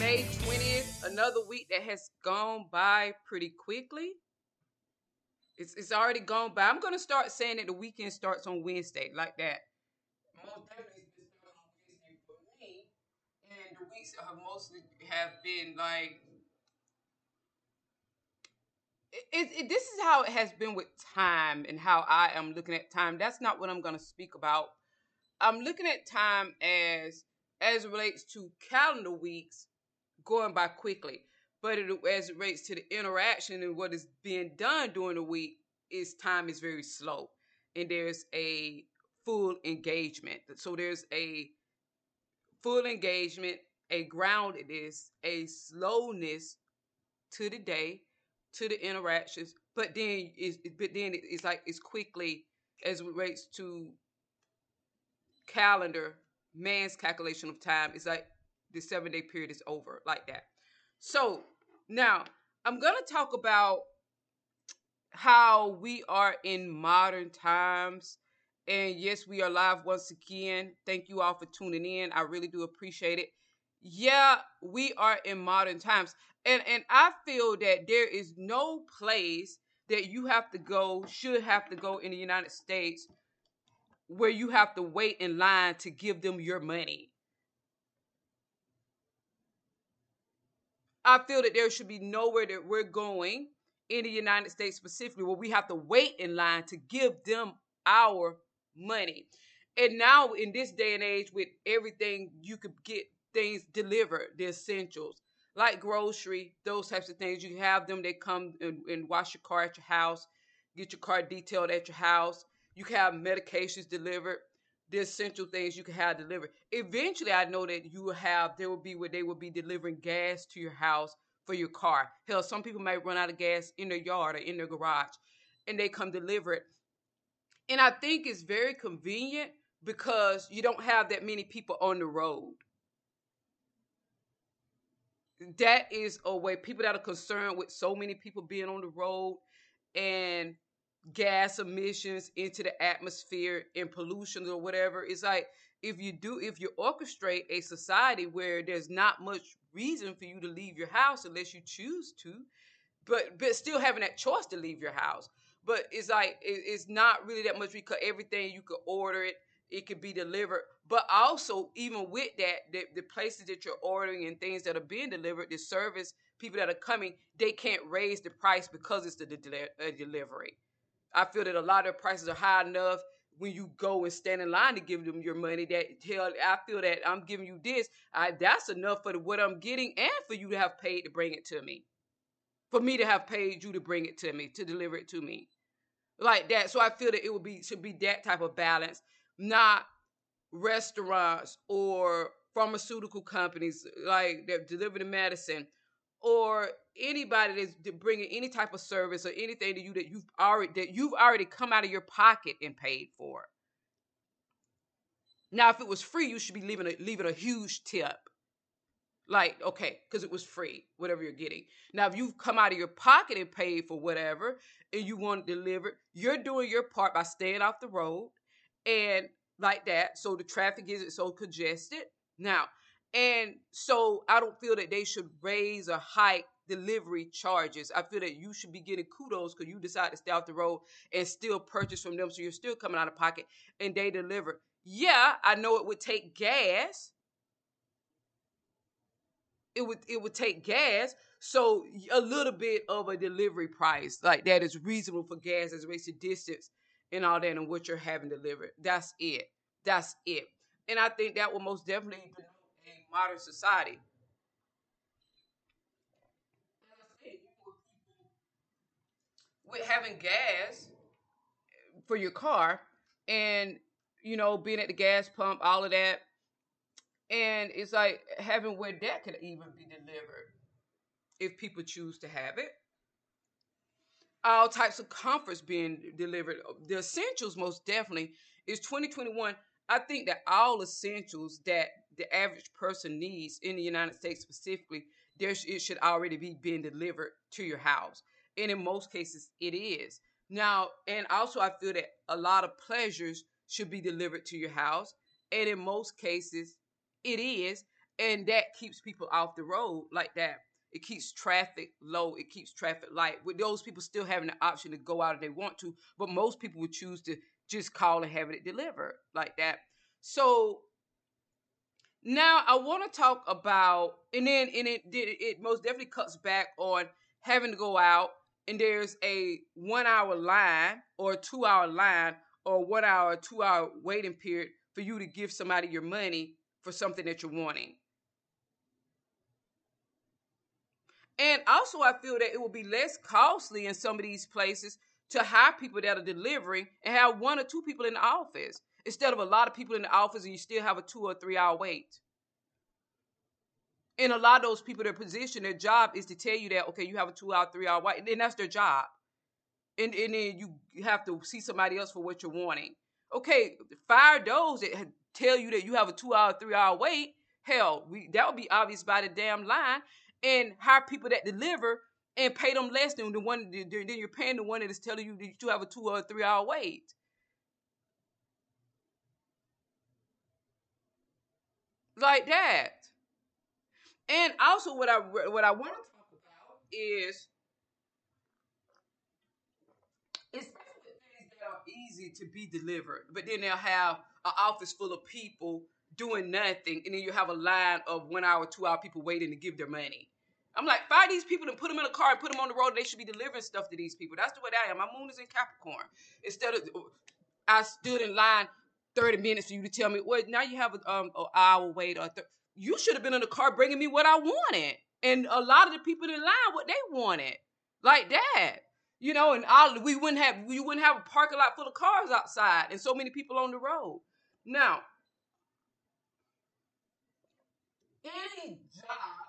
May 20th, another week that has gone by pretty quickly. It's, it's already gone by. I'm going to start saying that the weekend starts on Wednesday, like that. Most definitely it's been on Wednesday for me. And the weeks have mostly have been like it, it, this is how it has been with time and how I am looking at time. That's not what I'm going to speak about. I'm looking at time as as relates to calendar weeks going by quickly, but it, as it relates to the interaction and what is being done during the week, is time is very slow, and there's a full engagement. So there's a full engagement, a groundedness, a slowness to the day to the interactions, but then it's but then it's like it's quickly as it relates to calendar, man's calculation of time. It's like the seven day period is over, like that. So now I'm gonna talk about how we are in modern times. And yes, we are live once again. Thank you all for tuning in. I really do appreciate it. Yeah, we are in modern times and and I feel that there is no place that you have to go, should have to go in the United States where you have to wait in line to give them your money. I feel that there should be nowhere that we're going in the United States specifically where we have to wait in line to give them our money. And now in this day and age with everything you could get things delivered, the essentials like grocery, those types of things. You have them they come and, and wash your car at your house, get your car detailed at your house. You can have medications delivered. The essential things you can have delivered. Eventually, I know that you will have there will be where they will be delivering gas to your house for your car. Hell, some people might run out of gas in their yard or in their garage, and they come deliver it. And I think it's very convenient because you don't have that many people on the road that is a way people that are concerned with so many people being on the road and gas emissions into the atmosphere and pollution or whatever it's like if you do if you orchestrate a society where there's not much reason for you to leave your house unless you choose to but but still having that choice to leave your house but it's like it, it's not really that much because everything you could order it it could be delivered. But also, even with that, the, the places that you're ordering and things that are being delivered, the service people that are coming, they can't raise the price because it's the uh, delivery. I feel that a lot of prices are high enough when you go and stand in line to give them your money. That tell I feel that I'm giving you this. I, that's enough for the, what I'm getting, and for you to have paid to bring it to me. For me to have paid you to bring it to me, to deliver it to me, like that. So I feel that it would be should be that type of balance not restaurants or pharmaceutical companies like that deliver the medicine or anybody that's bringing any type of service or anything to you that you've already that you've already come out of your pocket and paid for. Now, if it was free, you should be leaving a leaving a huge tip. Like, okay, because it was free, whatever you're getting. Now, if you've come out of your pocket and paid for whatever and you want it delivered, you're doing your part by staying off the road and like that. So the traffic isn't so congested. Now, and so I don't feel that they should raise or hike delivery charges. I feel that you should be getting kudos because you decide to stay off the road and still purchase from them. So you're still coming out of pocket and they deliver. Yeah, I know it would take gas. It would it would take gas. So a little bit of a delivery price like that is reasonable for gas as relates to distance and all that and what you're having delivered. That's it. That's it. And I think that will most definitely a modern society. With having gas for your car and you know being at the gas pump, all of that, and it's like having where that could even be delivered. if people choose to have it. All types of comforts being delivered. The essentials, most definitely, is 2021. I think that all essentials that the average person needs in the United States specifically, there it should already be being delivered to your house. And in most cases, it is. Now, and also I feel that a lot of pleasures should be delivered to your house. And in most cases, it is. And that keeps people off the road like that. It keeps traffic low. It keeps traffic light. With those people still having the option to go out if they want to, but most people would choose to just call and have it delivered like that. So now I want to talk about, and then and it it most definitely cuts back on having to go out and there's a one hour line or two hour line or one hour, two hour waiting period for you to give somebody your money for something that you're wanting. And also, I feel that it will be less costly in some of these places to hire people that are delivering and have one or two people in the office instead of a lot of people in the office and you still have a two or three hour wait. And a lot of those people, their position, their job is to tell you that, okay, you have a two hour, three hour wait, and that's their job. And, and then you have to see somebody else for what you're wanting. Okay, fire those that tell you that you have a two hour, three hour wait. Hell, we, that would be obvious by the damn line and hire people that deliver and pay them less than the one then you're paying the one that is telling you that you have a two or three hour wait. Like that. And also what I what I want to talk about is it's things that are easy to be delivered, but then they'll have an office full of people doing nothing, and then you have a line of one hour, two hour people waiting to give their money. I'm like, find these people and put them in a car and put them on the road. They should be delivering stuff to these people. That's the way I am. My moon is in Capricorn. Instead of, I stood in line 30 minutes for you to tell me, well, now you have a, um, an hour wait. Or th- you should have been in the car bringing me what I wanted. And a lot of the people in line, what they wanted. Like that. You know, and I, we wouldn't have we wouldn't have a parking lot full of cars outside and so many people on the road. Now, any job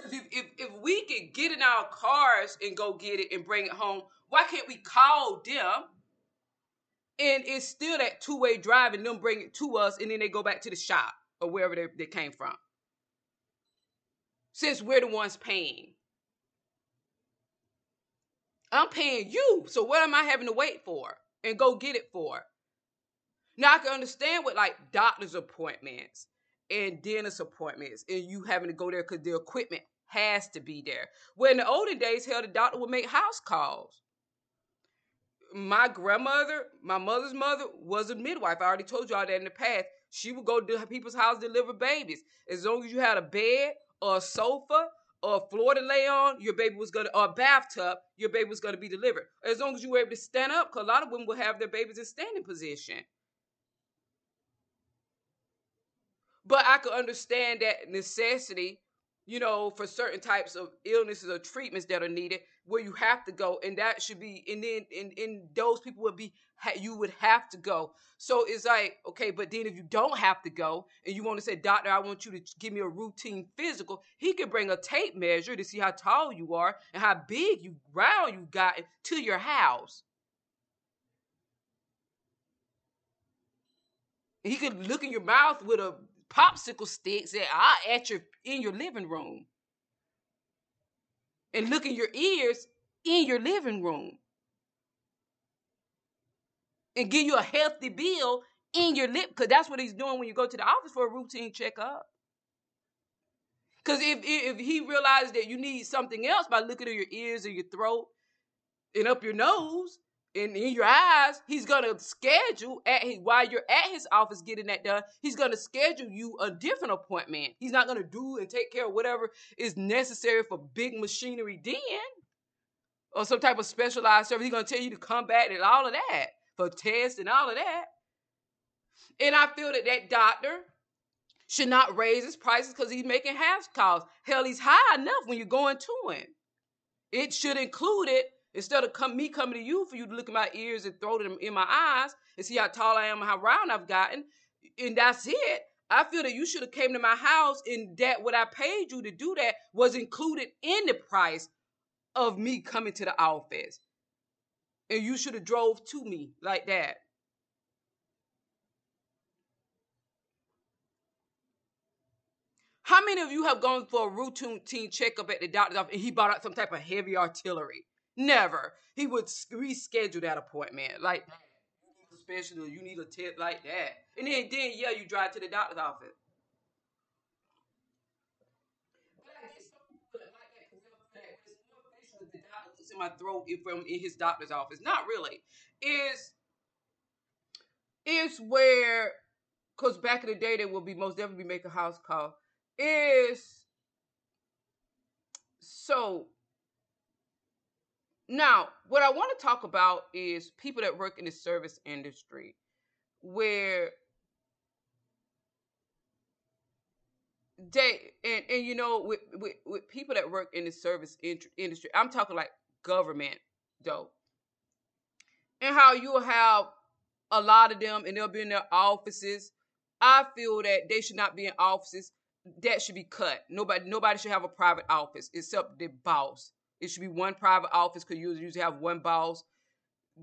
because if, if, if we could get in our cars and go get it and bring it home, why can't we call them? And it's still that two way drive and them bring it to us and then they go back to the shop or wherever they, they came from. Since we're the ones paying. I'm paying you. So what am I having to wait for and go get it for? Now I can understand with like doctor's appointments and dentist appointments and you having to go there because the equipment has to be there. Where in the olden days, hell, the doctor would make house calls. My grandmother, my mother's mother, was a midwife. I already told you all that in the past. She would go to people's house deliver babies. As long as you had a bed or a sofa or a floor to lay on, your baby was gonna, or a bathtub, your baby was gonna be delivered. As long as you were able to stand up, because a lot of women will have their babies in standing position. But I could understand that necessity you know, for certain types of illnesses or treatments that are needed, where you have to go, and that should be, and then, and, and those people would be, you would have to go. So it's like, okay, but then if you don't have to go, and you want to say, doctor, I want you to give me a routine physical, he could bring a tape measure to see how tall you are and how big you, round you got to your house. He could look in your mouth with a popsicle sticks that are at your in your living room. And look in your ears in your living room. And give you a healthy bill in your lip, because that's what he's doing when you go to the office for a routine checkup. Because if, if he realizes that you need something else by looking at your ears or your throat and up your nose, in, in your eyes, he's gonna schedule at his, while you're at his office getting that done. He's gonna schedule you a different appointment. He's not gonna do and take care of whatever is necessary for big machinery then, or some type of specialized service. He's gonna tell you to come back and all of that for tests and all of that. And I feel that that doctor should not raise his prices because he's making house calls. Hell, he's high enough when you're going to him. It should include it Instead of come, me coming to you for you to look at my ears and throw them in my eyes and see how tall I am and how round I've gotten, and that's it. I feel that you should have came to my house and that what I paid you to do that was included in the price of me coming to the office. And you should have drove to me like that. How many of you have gone for a routine checkup at the doctor's office and he bought out some type of heavy artillery? Never. He would reschedule that appointment. Like special, you need a tip like that. And then, then yeah, you drive to the doctor's office. in my throat from in his doctor's office. Not really. Is is where because back in the day they will be most definitely make a house call. Is so now, what I want to talk about is people that work in the service industry where they and, and you know with, with, with people that work in the service in, industry i'm talking like government though and how you'll have a lot of them and they'll be in their offices. I feel that they should not be in offices. That should be cut. Nobody nobody should have a private office except the boss it should be one private office because you usually have one boss.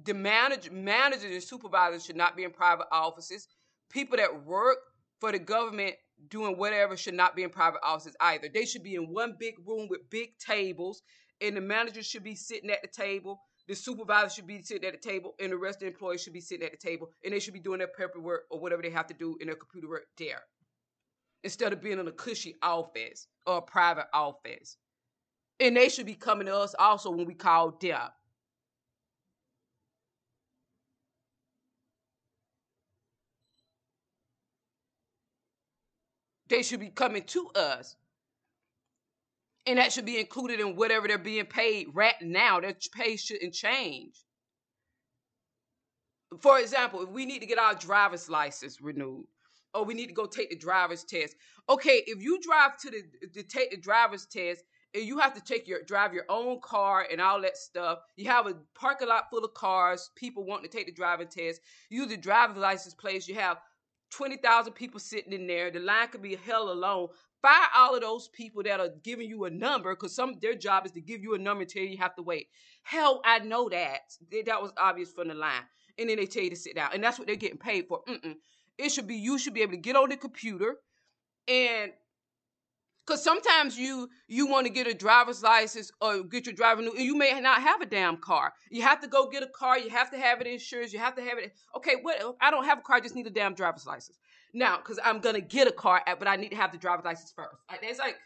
The manager, managers and supervisors should not be in private offices. People that work for the government doing whatever should not be in private offices either. They should be in one big room with big tables, and the manager should be sitting at the table. The supervisor should be sitting at the table, and the rest of the employees should be sitting at the table, and they should be doing their paperwork or whatever they have to do in their computer work there, instead of being in a cushy office or a private office. And they should be coming to us also when we call them. They should be coming to us. And that should be included in whatever they're being paid right now. Their pay shouldn't change. For example, if we need to get our driver's license renewed, or we need to go take the driver's test. Okay, if you drive to the to take the driver's test you have to take your drive your own car and all that stuff. You have a parking lot full of cars, people wanting to take the driving test. You the driver's license place. You have twenty thousand people sitting in there. The line could be hell alone. Fire all of those people that are giving you a number because some their job is to give you a number until you have to wait. Hell, I know that. That was obvious from the line. And then they tell you to sit down, and that's what they're getting paid for. Mm-mm. It should be you should be able to get on the computer and because sometimes you you want to get a driver's license or get your driver new, and you may not have a damn car. You have to go get a car. You have to have it insured. You have to have it. Okay, what? I don't have a car. I just need a damn driver's license now because I'm gonna get a car, but I need to have the driver's license first. It's like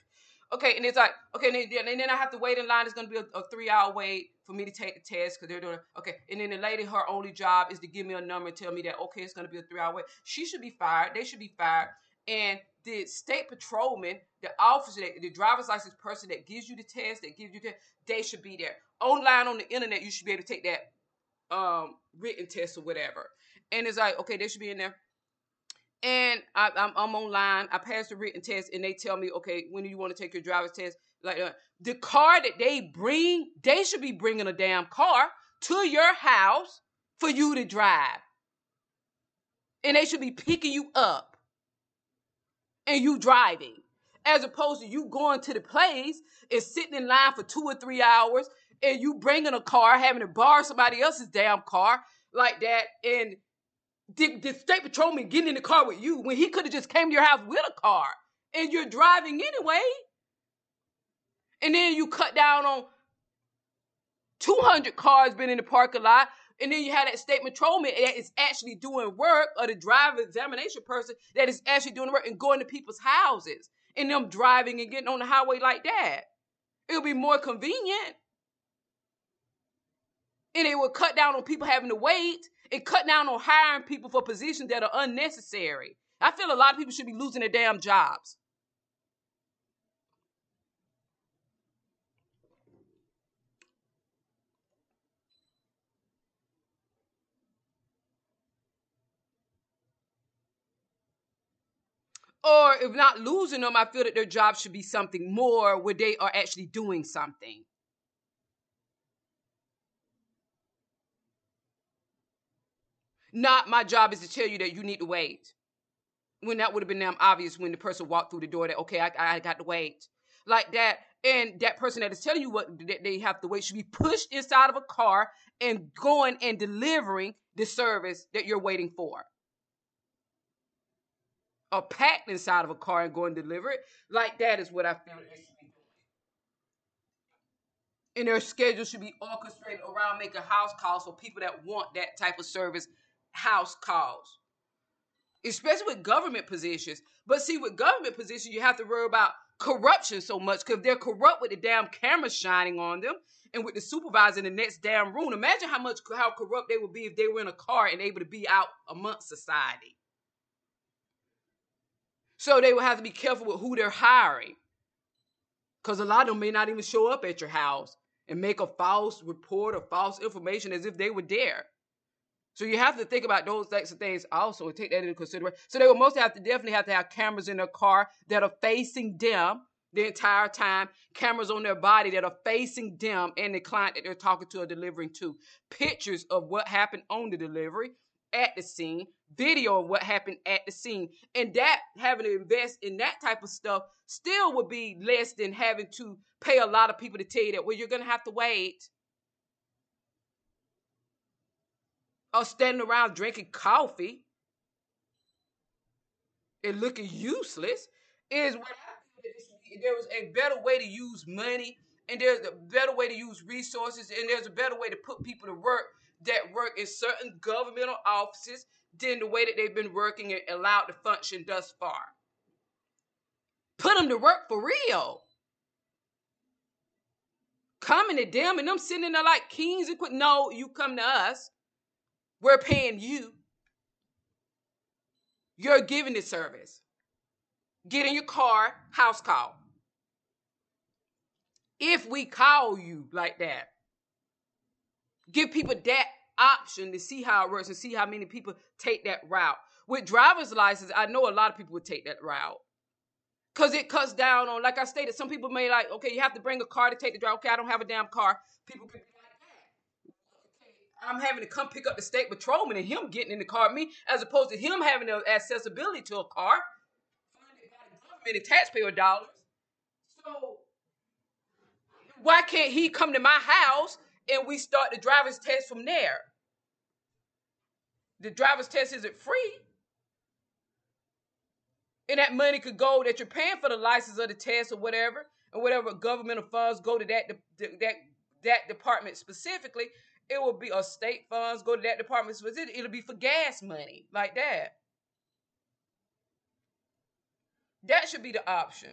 okay, and it's like okay, and then, and then I have to wait in line. It's gonna be a, a three hour wait for me to take the test because they're doing okay. And then the lady, her only job is to give me a number and tell me that okay, it's gonna be a three hour wait. She should be fired. They should be fired. And the state patrolman, the officer, the driver's license person that gives you the test, that gives you the, they should be there. Online on the internet, you should be able to take that um, written test or whatever. And it's like, okay, they should be in there. And I, am online. I passed the written test, and they tell me, okay, when do you want to take your driver's test? Like uh, the car that they bring, they should be bringing a damn car to your house for you to drive, and they should be picking you up and you driving, as opposed to you going to the place and sitting in line for two or three hours and you bringing a car, having to borrow somebody else's damn car like that, and the, the state patrolman getting in the car with you when he could have just came to your house with a car and you're driving anyway. And then you cut down on 200 cars been in the parking lot and then you have that state patrolman that is actually doing work, or the driver examination person that is actually doing work and going to people's houses and them driving and getting on the highway like that. It'll be more convenient. And it will cut down on people having to wait and cut down on hiring people for positions that are unnecessary. I feel a lot of people should be losing their damn jobs. Or if not losing them, I feel that their job should be something more where they are actually doing something. Not my job is to tell you that you need to wait. when that would have been damn obvious when the person walked through the door that okay, I, I got to wait like that, and that person that is telling you what they have to wait should be pushed inside of a car and going and delivering the service that you're waiting for. Or packed inside of a car and going to deliver it. Like that is what I feel it should be doing. And their schedule should be orchestrated around making house calls for people that want that type of service, house calls especially with government positions. But see, with government positions, you have to worry about corruption so much because they're corrupt with the damn cameras shining on them and with the supervisor in the next damn room. Imagine how much how corrupt they would be if they were in a car and able to be out amongst society. So they will have to be careful with who they're hiring. Because a lot of them may not even show up at your house and make a false report or false information as if they were there. So you have to think about those types of things also and take that into consideration. So they will most have to definitely have to have cameras in their car that are facing them the entire time, cameras on their body that are facing them and the client that they're talking to or delivering to, pictures of what happened on the delivery at the scene, video of what happened at the scene. And that having to invest in that type of stuff still would be less than having to pay a lot of people to tell you that, well, you're going to have to wait or standing around drinking coffee and looking useless is what happened. There was a better way to use money, and there's a better way to use resources, and there's a better way to put people to work that work in certain governmental offices than the way that they've been working and allowed to function thus far. Put them to work for real. Coming to them and them sitting there like kings and quit. No, you come to us. We're paying you. You're giving the service. Get in your car, house call. If we call you like that, give people that option to see how it works and see how many people take that route. With driver's license, I know a lot of people would take that route. Cause it cuts down on, like I stated, some people may like, okay, you have to bring a car to take the drive. Okay, I don't have a damn car. People can be like that. I'm having to come pick up the state patrolman and him getting in the car with me, as opposed to him having the accessibility to a car, funded by government and taxpayer dollars. So why can't he come to my house and we start the driver's test from there? The driver's test isn't free. And that money could go that you're paying for the license of the test or whatever, and whatever governmental funds go to that that that department specifically it will be a state funds go to that department. Specifically. It'll be for gas money like that. That should be the option.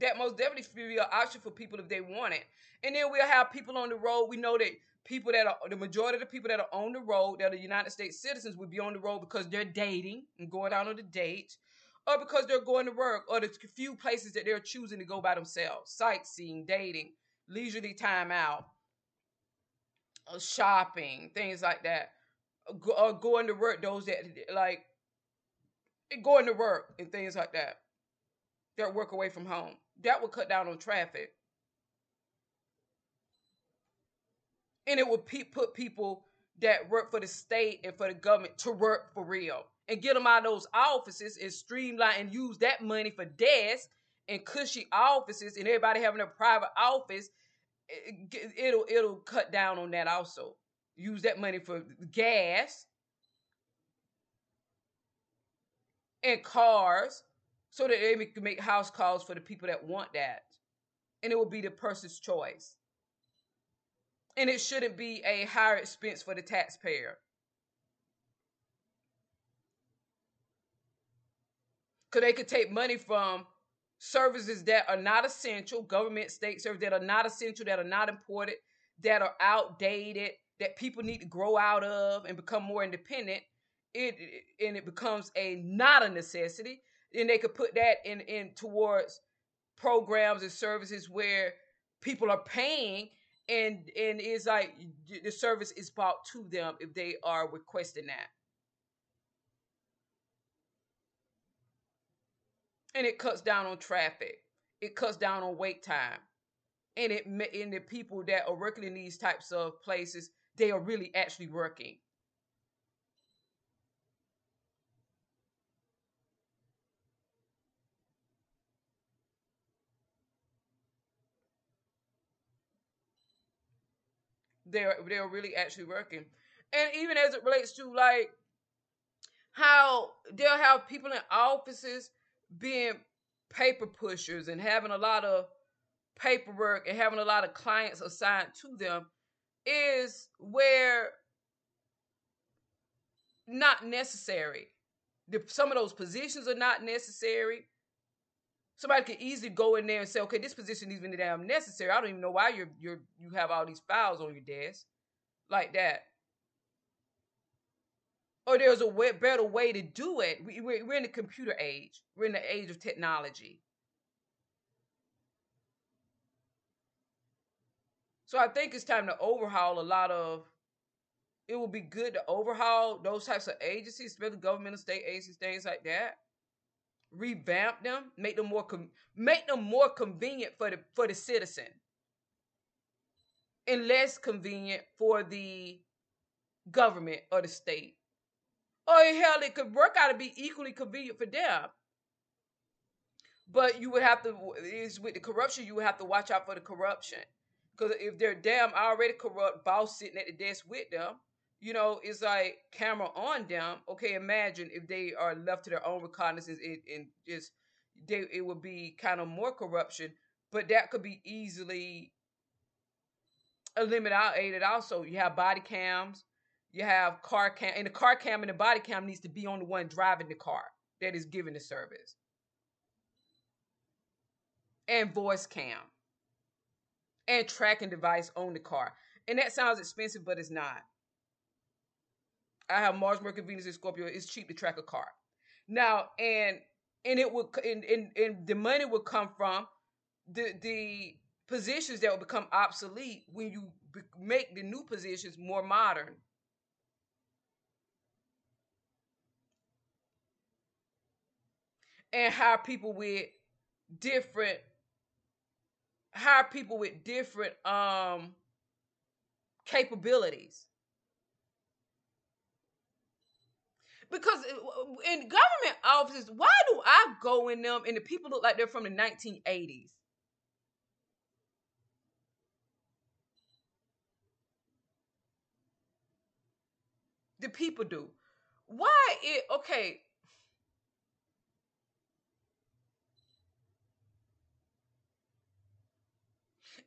That most definitely be an option for people if they want it. And then we'll have people on the road. We know that people that are the majority of the people that are on the road that are United States citizens would be on the road because they're dating and going out on a date, or because they're going to work, or the few places that they're choosing to go by themselves, sightseeing, dating leisurely time out, uh, shopping, things like that, or uh, going to work. Those that like going to work and things like that, that work away from home. That would cut down on traffic, and it would pe- put people that work for the state and for the government to work for real and get them out of those offices and streamline and use that money for desks and cushy offices and everybody having a private office, eh, eh, it, will it'll cut down on that also. Use that money for gas and cars so that they can make house calls for the people that want that. And it will be the person's choice. And it shouldn't be a higher expense for the taxpayer. Because they could take money from services that are not essential, government, state services that are not essential, that are not important, that are outdated, that people need to grow out of and become more independent, it and it becomes a not a necessity, then they could put that in in towards programs and services where people are paying and and it's like the service is bought to them if they are requesting that. and it cuts down on traffic. It cuts down on wait time, and it and the people that are working in these types of places, they are really actually working. They're they're really actually working. And even as it relates to like how they'll have people in offices being paper pushers and having a lot of paperwork and having a lot of clients assigned to them is where not necessary. The, some of those positions are not necessary. Somebody could easily go in there and say, "Okay, this position isn't even damn necessary. I don't even know why you're you're you have all these files on your desk like that." Or there's a way, better way to do it. We, we're, we're in the computer age. We're in the age of technology. So I think it's time to overhaul a lot of. It would be good to overhaul those types of agencies, especially governmental, state agencies, things like that. Revamp them, make them more com- make them more convenient for the for the citizen, and less convenient for the government or the state. Or hell, it could work out to be equally convenient for them. But you would have to is with the corruption, you would have to watch out for the corruption. Because if they're damn already corrupt, boss sitting at the desk with them, you know, it's like camera on them. Okay, imagine if they are left to their own recognizance and, and just they it would be kind of more corruption. But that could be easily eliminated. Also, you have body cams, you have car cam, and the car cam and the body cam needs to be on the one driving the car that is giving the service, and voice cam and tracking device on the car. And that sounds expensive, but it's not. I have Mars, Mercury, Venus, and Scorpio. It's cheap to track a car. Now, and and it would and, and, and the money would come from the the positions that would become obsolete when you make the new positions more modern. And hire people with different hire people with different um capabilities. Because uh, in government offices, why do I go in them and the people look like they're from the 1980s? The people do. Why it okay,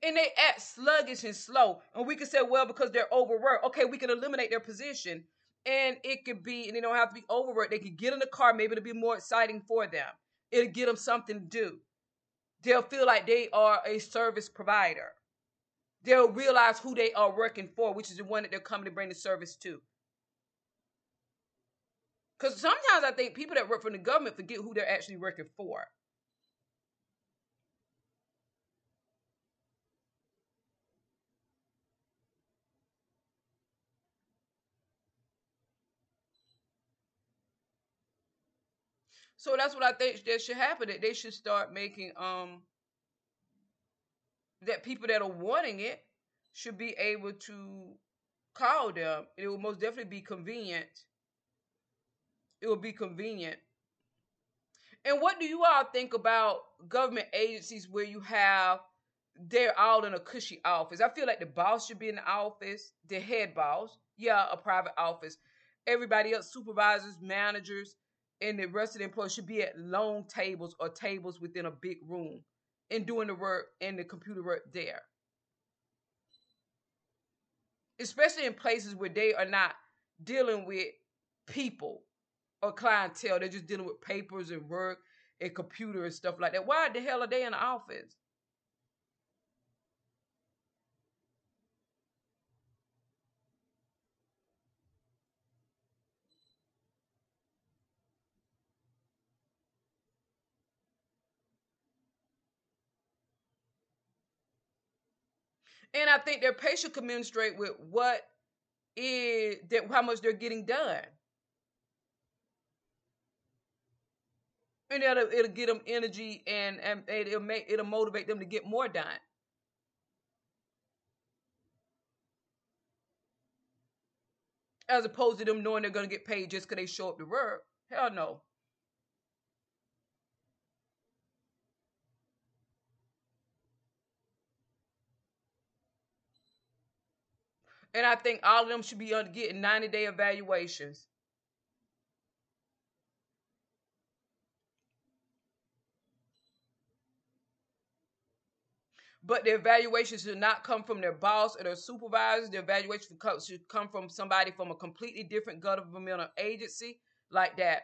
and they act sluggish and slow. And we can say, well, because they're overworked. Okay, we can eliminate their position. And it could be, and they don't have to be overworked. They could get in the car, maybe it'll be more exciting for them. It'll get them something to do. They'll feel like they are a service provider. They'll realize who they are working for, which is the one that they're coming to bring the service to. Because sometimes I think people that work for the government forget who they're actually working for. So that's what I think that should happen. That they should start making um that people that are wanting it should be able to call them. It will most definitely be convenient. It will be convenient. And what do you all think about government agencies where you have they're all in a cushy office? I feel like the boss should be in the office, the head boss, yeah, a private office. Everybody else, supervisors, managers, and the rest of the employees should be at long tables or tables within a big room and doing the work and the computer work there. Especially in places where they are not dealing with people or clientele. They're just dealing with papers and work and computer and stuff like that. Why the hell are they in the office? And I think their pay should commensurate with what is that how much they're getting done. And it'll, it'll get them energy and, and it'll make it'll motivate them to get more done. As opposed to them knowing they're gonna get paid just because they show up to work. Hell no. And I think all of them should be getting 90 day evaluations. But the evaluation should not come from their boss or their supervisors. The evaluation should come from somebody from a completely different governmental agency like that.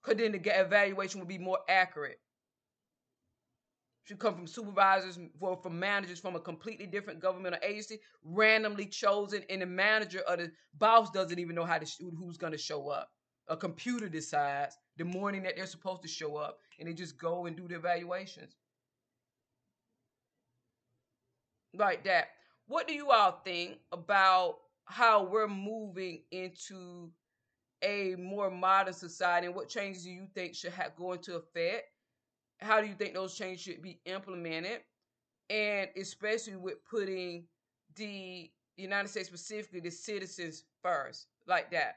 Because then the evaluation would be more accurate. Should come from supervisors or from managers from a completely different governmental agency, randomly chosen, and the manager or the boss doesn't even know how to who's going to show up. A computer decides the morning that they're supposed to show up, and they just go and do the evaluations like that. What do you all think about how we're moving into a more modern society and what changes do you think should go into effect? How do you think those changes should be implemented? And especially with putting the United States specifically the citizens first, like that.